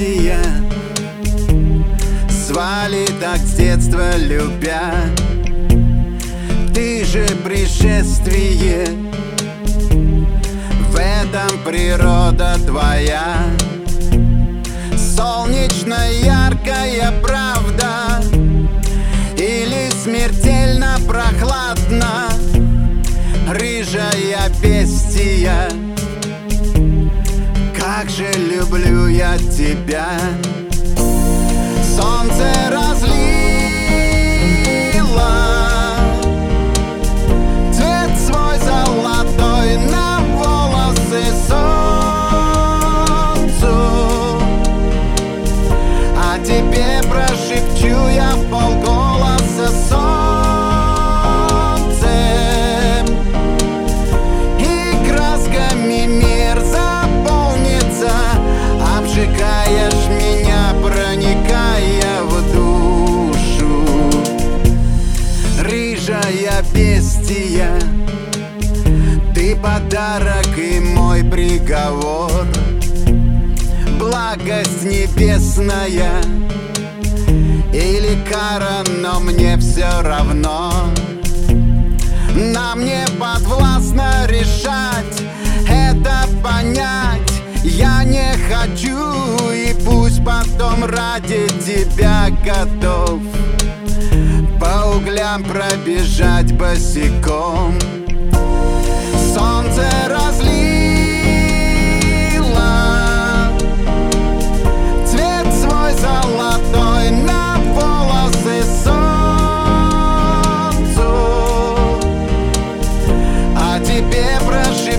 бестия Звали так с детства любя. Ты же пришествие. В этом природа твоя. Солнечно яркая правда. Или смертельно прохладно. Рыжая бестия Как же люблю я тебя. Солнце разлило Бестия Ты подарок и мой приговор. Благость небесная Или кара, но мне все равно. Нам не подвластно решать Это понять. Я не хочу И пусть потом ради тебя готов углям пробежать босиком. Солнце разлило Цвет свой золотой на волосы солнцу. А тебе прожить